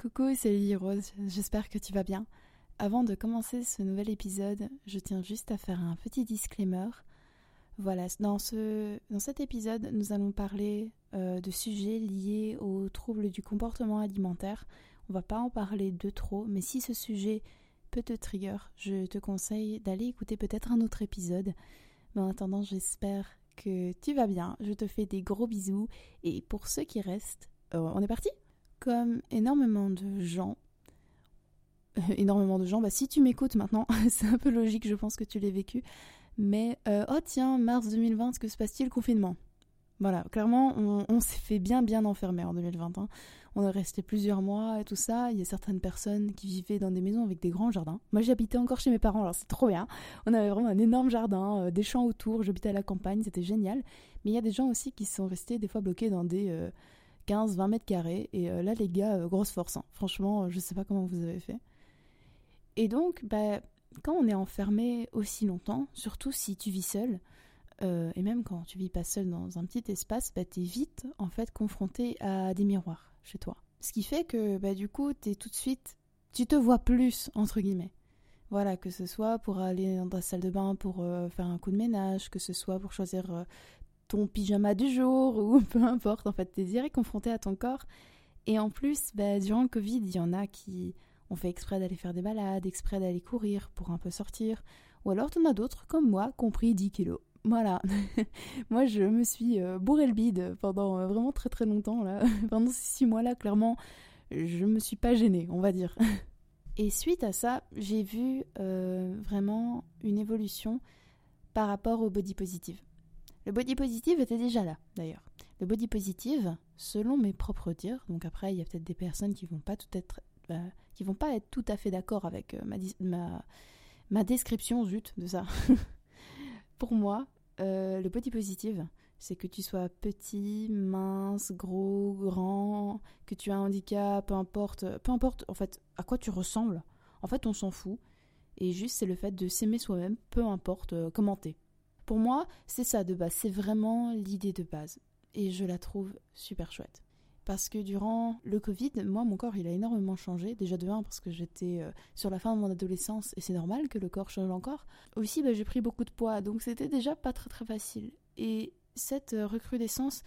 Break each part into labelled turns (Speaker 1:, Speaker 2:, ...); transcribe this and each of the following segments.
Speaker 1: Coucou, c'est Lily Rose, j'espère que tu vas bien. Avant de commencer ce nouvel épisode, je tiens juste à faire un petit disclaimer. Voilà, dans, ce, dans cet épisode, nous allons parler euh, de sujets liés aux troubles du comportement alimentaire. On va pas en parler de trop, mais si ce sujet peut te trigger, je te conseille d'aller écouter peut-être un autre épisode. Mais en attendant, j'espère que tu vas bien. Je te fais des gros bisous. Et pour ceux qui restent, euh, on est parti? Comme énormément de gens, énormément de gens, bah si tu m'écoutes maintenant, c'est un peu logique, je pense que tu l'as vécu. Mais, euh, oh tiens, mars 2020, que se passe-t-il? Confinement. Voilà, clairement, on, s'est fait bien bien enfermer en 2020. Hein. On est resté plusieurs mois et tout ça. Il y a certaines personnes qui vivaient dans des maisons avec des grands jardins. Moi, j'habitais encore chez mes parents, alors c'est trop bien. On avait vraiment un énorme jardin, euh, des champs autour. J'habitais à la campagne, c'était génial. Mais il y a des gens aussi qui sont restés des fois bloqués dans des 15-20 euh, mètres carrés. Et là, les gars, grosse force. Hein. Franchement, je sais pas comment vous avez fait. Et donc, bah, quand on est enfermé aussi longtemps, surtout si tu vis seul, euh, et même quand tu vis pas seul dans un petit espace, bah, tu es vite en fait confronté à des miroirs chez toi. Ce qui fait que bah, du coup, tu tout de suite, tu te vois plus, entre guillemets. Voilà, que ce soit pour aller dans ta salle de bain pour euh, faire un coup de ménage, que ce soit pour choisir euh, ton pyjama du jour, ou peu importe, en fait, tu es direct confronté à ton corps. Et en plus, bah, durant le Covid, il y en a qui on fait exprès d'aller faire des balades, exprès d'aller courir pour un peu sortir. Ou alors t'en as d'autres, comme moi, compris 10 kilos. Voilà. moi, je me suis euh, bourré le bide pendant euh, vraiment très très longtemps. Là. pendant ces six mois-là, clairement, je me suis pas gênée, on va dire. Et suite à ça, j'ai vu euh, vraiment une évolution par rapport au body positive. Le body positive était déjà là, d'ailleurs. Le body positive, selon mes propres dires, donc après, il y a peut-être des personnes qui vont pas tout être bah, qui vont pas être tout à fait d'accord avec euh, ma, ma, ma, description, zut, de ça. Pour moi, euh, le body positive, c'est que tu sois petit, mince, gros, grand, que tu as un handicap, peu importe, peu importe en fait à quoi tu ressembles. En fait, on s'en fout. Et juste, c'est le fait de s'aimer soi-même, peu importe euh, comment t'es. Pour moi, c'est ça de base, c'est vraiment l'idée de base. Et je la trouve super chouette parce que durant le Covid, moi, mon corps, il a énormément changé. Déjà de un, parce que j'étais euh, sur la fin de mon adolescence et c'est normal que le corps change encore. Aussi, bah, j'ai pris beaucoup de poids, donc c'était déjà pas très très facile. Et cette euh, recrudescence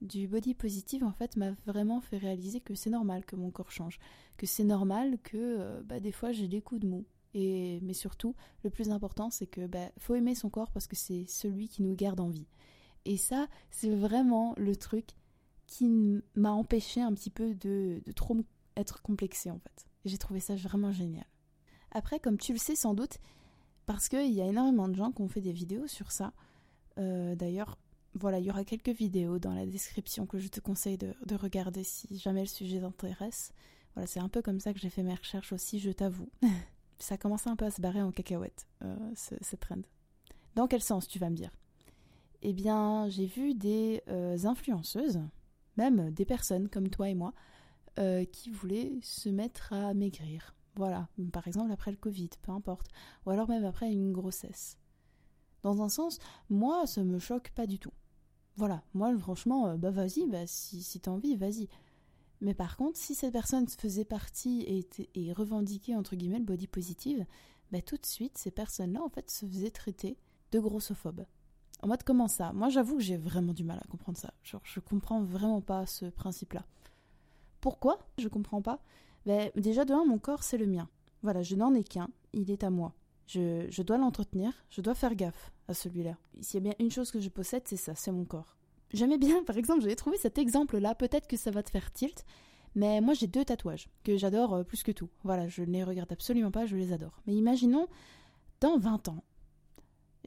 Speaker 1: du body positive, en fait, m'a vraiment fait réaliser que c'est normal que mon corps change, que c'est normal que euh, bah, des fois j'ai des coups de mou. Mais surtout, le plus important, c'est que bah, faut aimer son corps parce que c'est celui qui nous garde en vie. Et ça, c'est vraiment le truc qui m'a empêché un petit peu de, trop être complexée en fait. J'ai trouvé ça vraiment génial. Après, comme tu le sais sans doute, parce qu'il y a énormément de gens qui ont fait des vidéos sur ça. Euh, d'ailleurs, voilà, il y aura quelques vidéos dans la description que je te conseille de, regarder si jamais le sujet t'intéresse. Voilà, c'est un peu comme ça que j'ai fait mes recherches aussi, je t'avoue. ça a commencé un peu à se barrer en cacahuète, euh, ce, trend. Dans quel sens, tu vas me dire? Eh bien, j'ai vu des euh, influenceuses même des personnes comme toi et moi euh, qui voulaient se mettre à maigrir. Voilà, par exemple après le Covid, peu importe, ou alors même après une grossesse. Dans un sens, moi, ça me choque pas du tout. Voilà, moi, franchement, euh, bah vas-y, bah, si, si t'as envie, vas-y. Mais par contre, si cette personne faisait partie et, revendiquait, entre guillemets, le body positive, bah tout de suite, ces personnes-là, en fait, se faisaient traiter de grossophobes. En mode comment ça? Moi j'avoue que j'ai vraiment du mal à comprendre ça. Genre je comprends vraiment pas ce principe-là. Pourquoi? Je comprends pas. Ben, déjà de mon corps c'est le mien. Voilà, je n'en ai qu'un, il est à moi. Je, je dois l'entretenir, je dois faire gaffe à celui-là. S'il y a bien une chose que je possède, c'est ça, c'est mon corps. J'aimais bien, par exemple, j'avais trouvé cet exemple-là, peut-être que ça va te faire tilt, mais moi j'ai deux tatouages que j'adore euh, plus que tout. Voilà, je ne les regarde absolument pas, je les adore. Mais imaginons, dans 20 ans,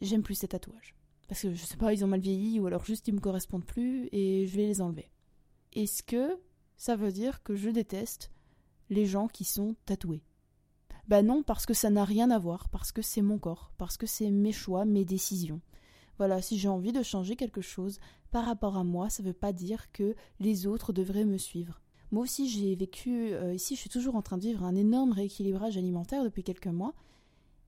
Speaker 1: j'aime plus ces tatouages parce que je sais pas, ils ont mal vieilli ou alors juste ils me correspondent plus et je vais les enlever. Est-ce que ça veut dire que je déteste les gens qui sont tatoués? Bah non, parce que ça n'a rien à voir, parce que c'est mon corps, parce que c'est mes choix, mes décisions. Voilà, si j'ai envie de changer quelque chose par rapport à moi, ça veut pas dire que les autres devraient me suivre. Moi aussi, j'ai vécu euh, ici, je suis toujours en train de vivre un énorme rééquilibrage alimentaire depuis quelques mois.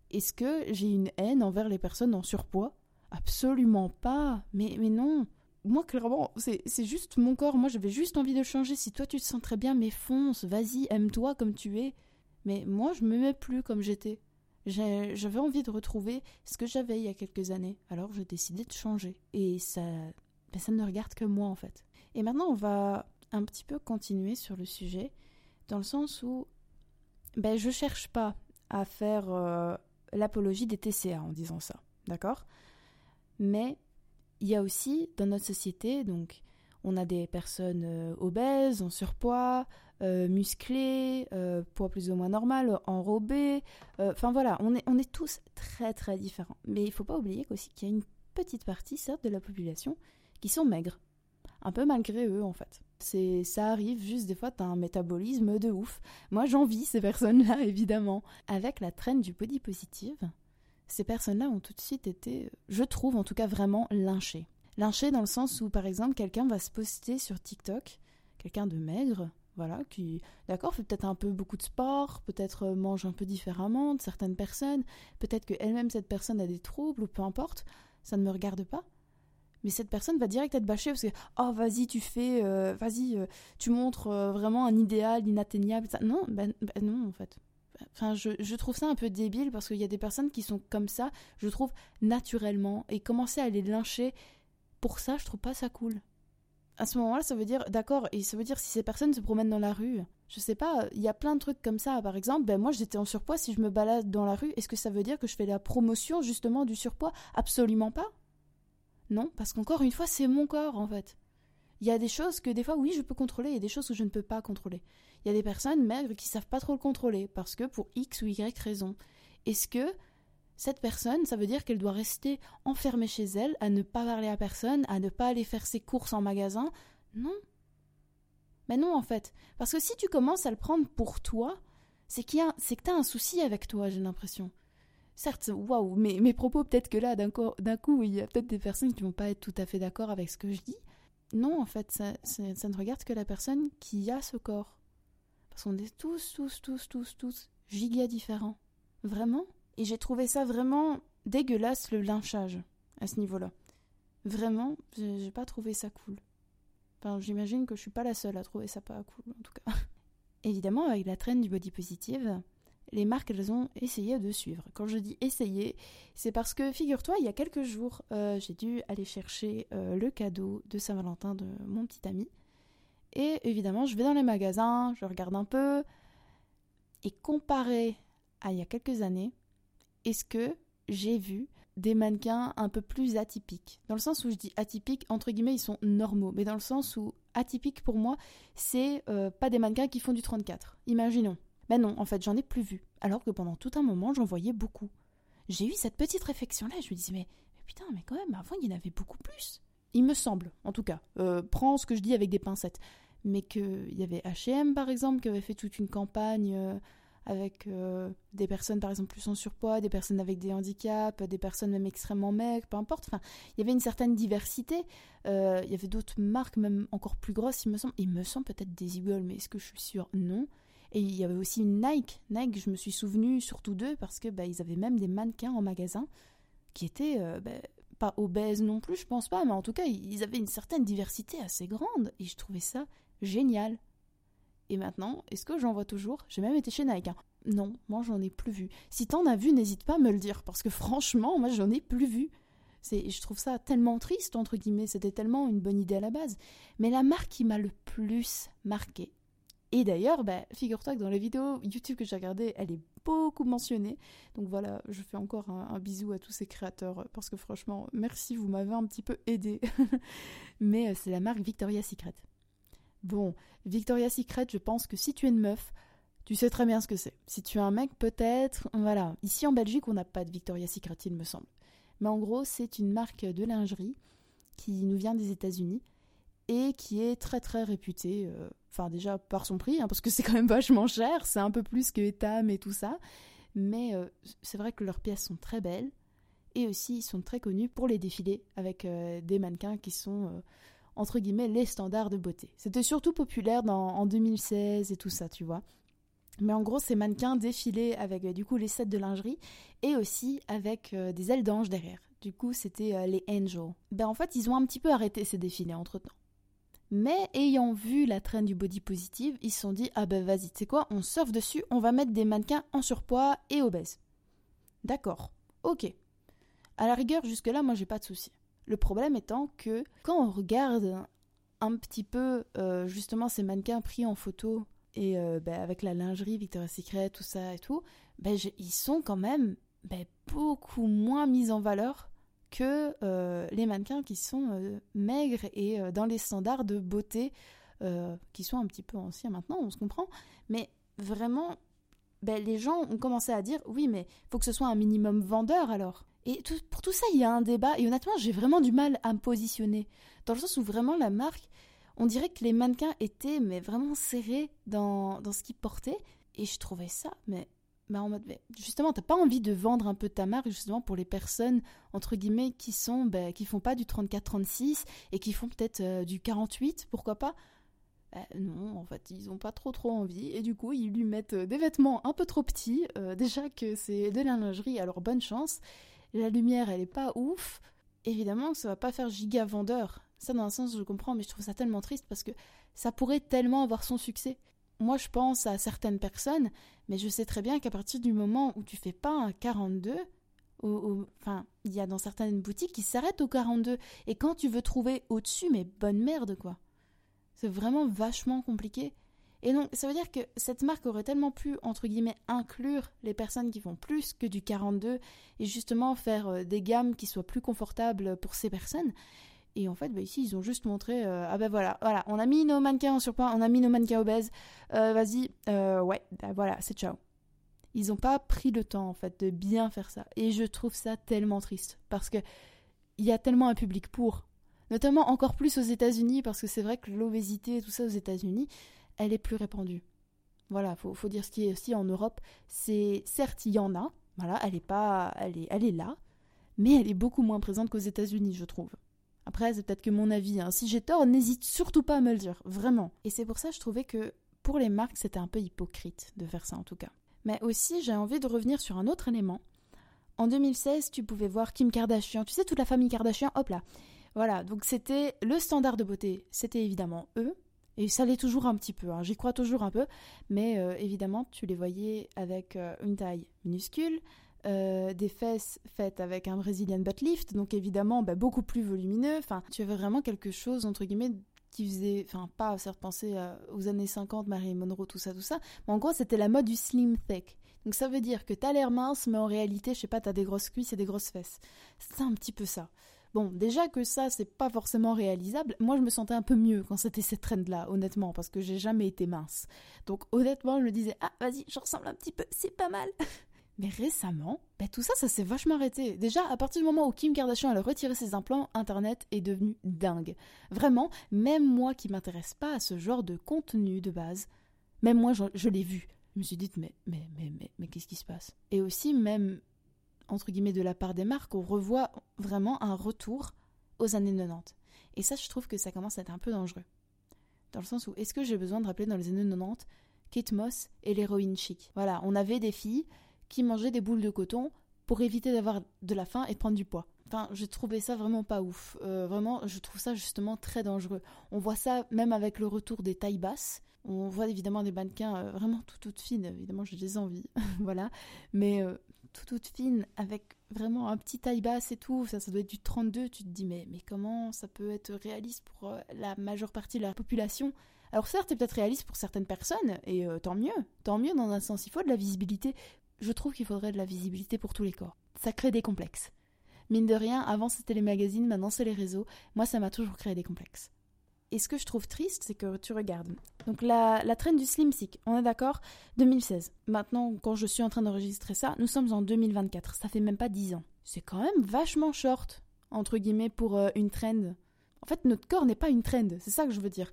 Speaker 1: Est-ce que j'ai une haine envers les personnes en surpoids? Absolument pas. Mais, mais non. moi, clairement, c'est juste mon corps. Moi, j'avais juste envie de changer. Si toi, tu te sens très bien, mais fonce, vas-y, aime-toi comme tu es. Mais moi, je me mets plus comme j'étais. J'avais envie de retrouver ce que j'avais il y a quelques années. Alors, j'ai décidé de changer. Et ça, ben, ça ne regarde que moi, en fait. Et maintenant, on va un petit peu continuer sur le sujet, dans le sens où ben, je cherche pas à faire euh, l'apologie des TCA en disant ça. D'accord? Mais il y a aussi dans notre société, donc on a des personnes euh, obèses, en surpoids, euh, musclées, poids plus ou moins normal, enrobés. Enfin voilà, on est, on est tous très très différents. Mais il ne faut pas oublier aussi qu'il y a une petite partie, certes, de la population qui sont maigres. Un peu malgré eux en fait. C'est, ça arrive juste des fois, tu as un métabolisme de ouf. Moi j'envie ces personnes-là évidemment. Avec la traîne du body positive, ces personnes-là ont tout de suite été, je trouve en tout cas vraiment lynchées. Lynchées dans le sens où par exemple quelqu'un va se poster sur TikTok, quelqu'un de maigre, voilà, qui, d'accord, fait peut-être un peu beaucoup de sport, peut-être euh, mange un peu différemment de certaines personnes, peut-être qu'elle-même cette personne a des troubles ou peu importe, ça ne me regarde pas. Mais cette personne va direct être bâchée parce que oh vas-y tu fais, euh, vas-y euh, tu montres vraiment un idéal inatteignable. Ça. Non, ben, ben non en fait. Enfin, je, trouve ça un peu débile parce qu'il y a des personnes qui sont comme ça, je trouve, naturellement. Et commencer à les lyncher pour ça, je trouve pas ça cool. À ce moment-là, ça veut dire, d'accord, et ça veut dire si ces personnes se promènent dans la rue, je sais pas, il y a plein de trucs comme ça. Par exemple, ben moi j'étais en surpoids, si je me balade dans la rue, est-ce que ça veut dire que je fais la promotion justement du surpoids? Absolument pas. Non, parce qu'encore une fois, c'est mon corps en fait. Il y a des choses que des fois, oui, je peux contrôler, et des choses que je ne peux pas contrôler. Il y a des personnes maigres qui savent pas trop le contrôler parce que pour X ou Y raison. Est-ce que cette personne, ça veut dire qu'elle doit rester enfermée chez elle, à ne pas parler à personne, à ne pas aller faire ses courses en magasin? Non. Mais non, en fait. Parce que si tu commences à le prendre pour toi, c'est qu'il c'est que un souci avec toi, j'ai l'impression. Certes, waouh, mais mes propos, peut-être que là, d'un coup, il y a peut-être des personnes qui vont pas être tout à fait d'accord avec ce que je dis. Non, en fait, ça, ça ne regarde que la personne qui a ce corps. Parce qu'on est tous, tous, tous, tous, tous giga différents. Vraiment. Et j'ai trouvé ça vraiment dégueulasse le lynchage à ce niveau-là. Vraiment, j'ai pas trouvé ça cool. Enfin, j'imagine que je suis pas la seule à trouver ça pas cool, en tout cas. Évidemment, avec la traîne du body positive, les marques, elles ont essayé de suivre. Quand je dis essayer, c'est parce que, figure-toi, il y a quelques jours, euh, j'ai dû aller chercher euh, le cadeau de Saint-Valentin de mon petit ami. Et évidemment, je vais dans les magasins, je regarde un peu. Et comparé à il y a quelques années, est-ce que j'ai vu des mannequins un peu plus atypiques? Dans le sens où je dis atypiques, entre guillemets, ils sont normaux. Mais dans le sens où atypique pour moi, c'est euh, pas des mannequins qui font du 34. Imaginons. Ben non, en fait, j'en ai plus vu. Alors que pendant tout un moment, j'en voyais beaucoup. J'ai eu cette petite réflexion-là, je me disais, mais, putain, mais quand même, avant, il y en avait beaucoup plus. Il me semble, en tout cas. Euh, prends ce que je dis avec des pincettes mais qu'il y avait H&M par exemple qui avait fait toute une campagne euh, avec euh, des personnes par exemple plus en surpoids, des personnes avec des handicaps, des personnes même extrêmement maigres, peu importe. Enfin, il y avait une certaine diversité. Il y avait d'autres marques même encore plus grosses, il me semble. Il me semble peut-être des Eagles, mais est-ce que je suis sûre? Non. Et il y avait aussi Nike. Nike, je me suis souvenu surtout d'eux parce que bah, ils avaient même des mannequins en magasin qui étaient bah, pas obèses non plus, je pense pas, mais en tout cas, ils avaient une certaine diversité assez grande et je trouvais ça génial. Et maintenant, est-ce que j'en vois toujours? J'ai même été chez Nike. Hein. Non, moi j'en ai plus vu. Si t'en as vu, n'hésite pas à me le dire, parce que franchement, moi j'en ai plus vu. C'est, je trouve ça tellement triste, entre guillemets, c'était tellement une bonne idée à la base. Mais la marque qui m'a le plus marqué, et d'ailleurs, bah, figure-toi que dans les vidéos YouTube que j'ai regardées, elle est beaucoup mentionnée. Donc voilà, je fais encore un, bisou à tous ces créateurs, parce que franchement, merci, vous m'avez un petit peu aidé. Mais euh, c'est la marque Victoria's Secret. Bon, Victoria's Secret, je pense que si tu es une meuf, tu sais très bien ce que c'est. Si tu es un mec, peut-être. Voilà. Ici en Belgique, on n'a pas de Victoria's Secret, il me semble. Mais en gros, c'est une marque de lingerie qui nous vient des États-Unis et qui est très très réputée. Euh, enfin, déjà par son prix, hein, parce que c'est quand même vachement cher. C'est un peu plus que Etam et tout ça. Mais euh, c'est vrai que leurs pièces sont très belles. Et aussi, ils sont très connus pour les défilés avec euh, des mannequins qui sont entre guillemets, les standards de beauté. C'était surtout populaire en 2016 et tout ça, tu vois. Mais en gros, ces mannequins défilaient avec du coup les sets de lingerie et aussi avec des ailes d'ange derrière. Du coup, c'était les Angels. Ben, en fait, ils ont un petit peu arrêté ces défilés entre-temps. Mais ayant vu la traîne du body positive, ils se sont dit Ah ben vas-y, tu sais quoi, on surfe dessus, on va mettre des mannequins en surpoids et obèses. D'accord, ok. À la rigueur, jusque-là, moi j'ai pas de souci. Le problème étant que quand on regarde un petit peu euh, justement ces mannequins pris en photo et euh, ben, avec la lingerie Victoria's Secret, tout ça et tout, ben, ils sont quand même ben, beaucoup moins mis en valeur que euh, les mannequins qui sont euh, maigres et euh, dans les standards de beauté qui sont un petit peu anciens maintenant, on se comprend. Mais vraiment, ben, les gens ont commencé à dire oui, mais faut que ce soit un minimum vendeur alors. Et pour tout ça, il y a un débat. Et honnêtement, j'ai vraiment du mal à me positionner. Dans le sens où vraiment la marque, on dirait que les mannequins étaient mais vraiment serrés dans, dans ce qu'ils portaient. Et je trouvais ça mais bah en mode, justement, t'as pas envie de vendre un peu ta marque justement pour les personnes entre guillemets qui sont, bah, qui font pas du 34-36 et qui font peut-être euh, du 48, pourquoi pas? Bah, Non, en fait, ils ont pas trop trop envie et du coup ils lui mettent euh, des vêtements un peu trop petits. Euh, déjà que c'est de la lingerie, alors bonne chance. La lumière, elle est pas ouf. Évidemment, ça va pas faire giga vendeur. Ça, dans un sens, je comprends, mais je trouve ça tellement triste parce que ça pourrait tellement avoir son succès moi je pense à certaines personnes, mais je sais très bien qu'à partir du moment où tu fais pas un 42, enfin, il y a dans certaines boutiques qui s'arrêtent au 42. Et quand tu veux trouver au-dessus, mais bonne merde quoi. C'est vraiment vachement compliqué. Et donc, ça veut dire que cette marque aurait tellement pu, entre guillemets, inclure les personnes qui font plus que du 42 et justement faire euh, des gammes qui soient plus confortables pour ces personnes. Et en fait, bah, ici, ils ont juste montré, euh, ah ben voilà, voilà, on a mis nos mannequins en surpoids, on a mis nos mannequins obèses, euh, vas-y, euh, ouais, bah, voilà, c'est ciao. Ils n'ont pas pris le temps, en fait, de bien faire ça. Et je trouve ça tellement triste, parce que il y a tellement un public pour, notamment encore plus aux États-Unis, parce que c'est vrai que l'obésité et tout ça aux États-Unis, elle est plus répandue. Voilà, faut, faut dire ce qui est aussi en Europe. C'est certes, il y en a, voilà, elle est pas, elle elle est là, mais elle est beaucoup moins présente qu'aux États-Unis, je trouve. Après, c'est peut-être que mon avis. Hein. Si j'ai tort, n'hésite surtout pas à me le dire, vraiment. Et c'est pour ça que je trouvais que pour les marques, c'était un peu hypocrite de faire ça en tout cas. Mais aussi, j'ai envie de revenir sur un autre élément. En 2016, tu pouvais voir Kim Kardashian, tu sais, toute la famille Kardashian, hop là. Voilà, donc c'était le standard de beauté, c'était évidemment eux, et ça l'est toujours un petit peu, hein. j'y crois toujours un peu, mais euh, évidemment, tu les voyais avec euh, une taille minuscule, euh, des fesses faites avec un Brazilian butt lift, donc évidemment bah, beaucoup plus volumineux. Enfin, tu avais vraiment quelque chose entre guillemets qui faisait, enfin pas certes penser euh, aux années 50, Marilyn Monroe, tout ça, tout ça, mais en gros c'était la mode du slim thick. Donc ça veut dire que t'as l'air mince, mais en réalité, je sais pas, t'as des grosses cuisses et des grosses fesses. C'est un petit peu ça. Bon, déjà que ça, c'est pas forcément réalisable. Moi, je me sentais un peu mieux quand c'était cette trend-là, honnêtement, parce que j'ai jamais été mince. Donc, honnêtement, je me disais, ah, vas-y, je ressemble un petit peu, c'est pas mal. Mais récemment, bah, tout ça, ça s'est vachement arrêté. Déjà, à partir du moment où Kim Kardashian a retiré ses implants, Internet est devenu dingue. Vraiment, même moi qui m'intéresse pas à ce genre de contenu de base, même moi, je, l'ai vu. Je me suis dit, mais, mais, mais, mais, mais qu'est-ce qui se passe? Et aussi, même, entre guillemets, de la part des marques, on revoit vraiment un retour aux années 90. Et ça, je trouve que ça commence à être un peu dangereux. Dans le sens où, est-ce que j'ai besoin de rappeler dans les années 90 Kate Moss et l'héroïne chic? Voilà, on avait des filles qui mangeaient des boules de coton pour éviter d'avoir de la faim et de prendre du poids. Enfin, j'ai trouvé ça vraiment pas ouf. Euh, vraiment, je trouve ça justement très dangereux. On voit ça même avec le retour des tailles basses. On voit évidemment des mannequins euh, vraiment tout toutes fines. Évidemment, j'ai des envies, voilà. Mais euh, tout toutes fines avec vraiment un petit taille basse et tout. Ça, ça doit être du 32. Tu te dis, mais, mais comment ça peut être réaliste pour la majeure partie de la population? Alors certes, c'est peut-être réaliste pour certaines personnes, et tant mieux, tant mieux dans un sens, il faut de la visibilité je trouve qu'il faudrait de la visibilité pour tous les corps. Ça crée des complexes. Mine de rien, avant c'était les magazines, maintenant c'est les réseaux. Moi, ça m'a toujours créé des complexes. Et ce que je trouve triste, c'est que tu regardes. Donc la, la traîne du Slim Sick, on est d'accord 2016. Maintenant, quand je suis en train d'enregistrer ça, nous sommes en 2024. Ça fait même pas 10 ans. C'est quand même vachement short, entre guillemets, pour euh, une trend. En fait, notre corps n'est pas une trend, c'est ça que je veux dire.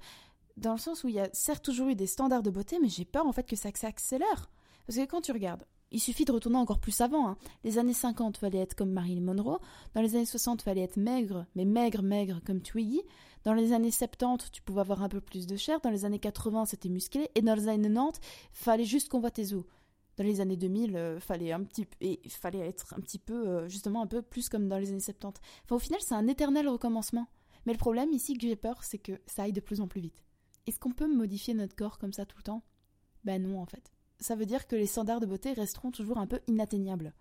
Speaker 1: Dans le sens où il y a certes toujours eu des standards de beauté, mais j'ai peur en fait que ça s'accélère. Parce que quand tu regardes, il suffit de retourner encore plus avant. Hein. Les années 50, fallait être comme Marilyn Monroe. Dans les années 60, fallait être maigre, mais maigre, maigre comme Twiggy. Dans les années 70, tu pouvais avoir un peu plus de chair. Dans les années 80, c'était musclé. Et dans les années 90, fallait juste qu'on voit tes os. Dans les années 2000, euh, fallait un petit et fallait être un petit peu euh, justement un peu plus comme dans les années 70. Enfin, au final, c'est un éternel recommencement. Mais le problème ici que j'ai peur, c'est que ça aille de plus en plus vite. Est-ce qu'on peut modifier notre corps comme ça tout le temps? Ben non, en fait. Ça veut dire que les standards de beauté resteront toujours un peu inatteignables.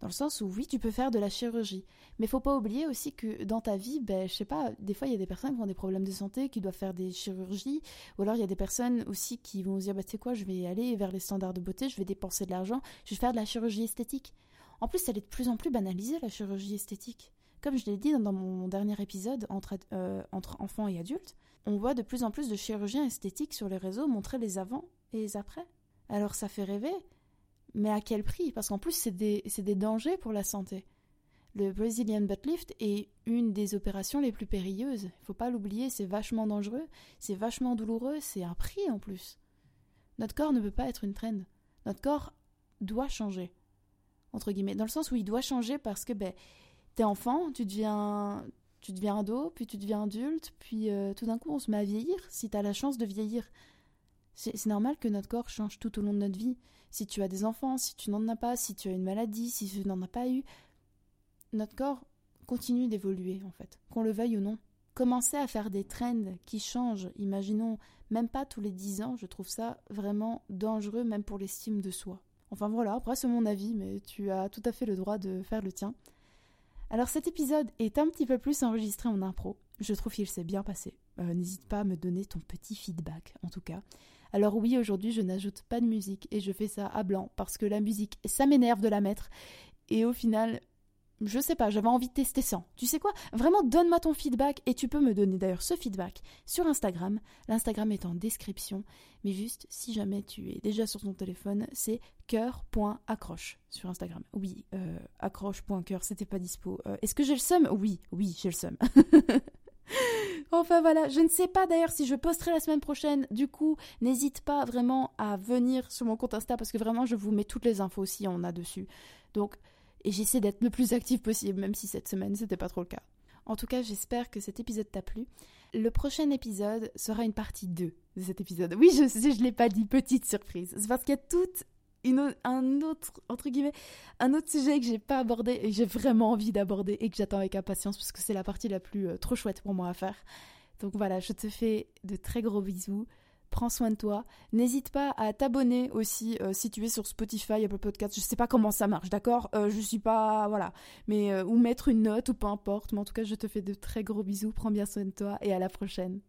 Speaker 1: Dans le sens où oui, tu peux faire de la chirurgie, mais faut pas oublier aussi que dans ta vie, ben je sais pas, des fois il y a des personnes qui ont des problèmes de santé, qui doivent faire des chirurgies, ou alors il y a des personnes aussi qui vont se dire bah tu sais quoi, je vais aller vers les standards de beauté, je vais dépenser de l'argent, je vais faire de la chirurgie esthétique. En plus, elle est de plus en plus banalisée la chirurgie esthétique. Comme je l'ai dit dans mon dernier épisode entre, euh, entre enfants et adultes, on voit de plus en plus de chirurgiens esthétiques sur les réseaux montrer les avant et les après. Alors ça fait rêver, mais à quel prix? Parce qu'en plus, c'est des, des, dangers pour la santé. Le Brazilian butt lift est une des opérations les plus périlleuses. Il faut pas l'oublier, c'est vachement dangereux, c'est vachement douloureux, c'est un prix en plus. Notre corps ne peut pas être une trend. Notre corps doit changer. Entre guillemets. Dans le sens où il doit changer parce que ben, t'es enfant, tu deviens, tu deviens ado, puis tu deviens adulte, puis euh, tout d'un coup on se met à vieillir. Si tu as la chance de vieillir, c'est normal que notre corps change tout au long de notre vie. Si tu as des enfants, si tu n'en as pas, si tu as une maladie, si tu n'en as pas eu, notre corps continue d'évoluer en fait, qu'on le veuille ou non. Commencer à faire des trends qui changent, imaginons même pas tous les dix ans, je trouve ça vraiment dangereux même pour l'estime de soi. Enfin voilà, après c'est mon avis, mais tu as tout à fait le droit de faire le tien. Alors cet épisode est un petit peu plus enregistré en impro. Je trouve qu'il s'est bien passé. Euh, n'hésite pas à me donner ton petit feedback, en tout cas. Alors oui, aujourd'hui, je n'ajoute pas de musique et je fais ça à blanc parce que la musique, ça m'énerve de la mettre. Et au final, je sais pas, j'avais envie de tester ça. Tu sais quoi? Vraiment, donne-moi ton feedback et tu peux me donner d'ailleurs ce feedback sur Instagram. L'Instagram est en description, mais juste si jamais tu es déjà sur ton téléphone, c'est cœur.accroche sur Instagram. Oui, euh, accroche.cœur, c'était pas dispo. Euh, est-ce que j'ai le seum? Oui, oui, j'ai le seum. enfin voilà, je ne sais pas d'ailleurs si je posterai la semaine prochaine. Du coup, n'hésite pas vraiment à venir sur mon compte Insta parce que vraiment, je vous mets toutes les infos si on a dessus. Donc, et j'essaie d'être le plus active possible, même si cette semaine c'était pas trop le cas. En tout cas, j'espère que cet épisode t'a plu. Le prochain épisode sera une partie 2 de cet épisode. Oui, je sais, je l'ai pas dit, petite surprise. C'est parce qu'il y a un autre entre guillemets un autre sujet que j'ai pas abordé et j'ai vraiment envie d'aborder et que j'attends avec impatience parce que c'est la partie la plus euh, trop chouette pour moi à faire. Donc voilà, je te fais de très gros bisous. Prends soin de toi. N'hésite pas à t'abonner aussi euh, si tu es sur Spotify, Apple Podcast. Je sais pas comment ça marche, d'accord? Euh, Je suis pas voilà, mais ou mettre une note ou peu importe. Mais en tout cas, je te fais de très gros bisous. Prends bien soin de toi et à la prochaine.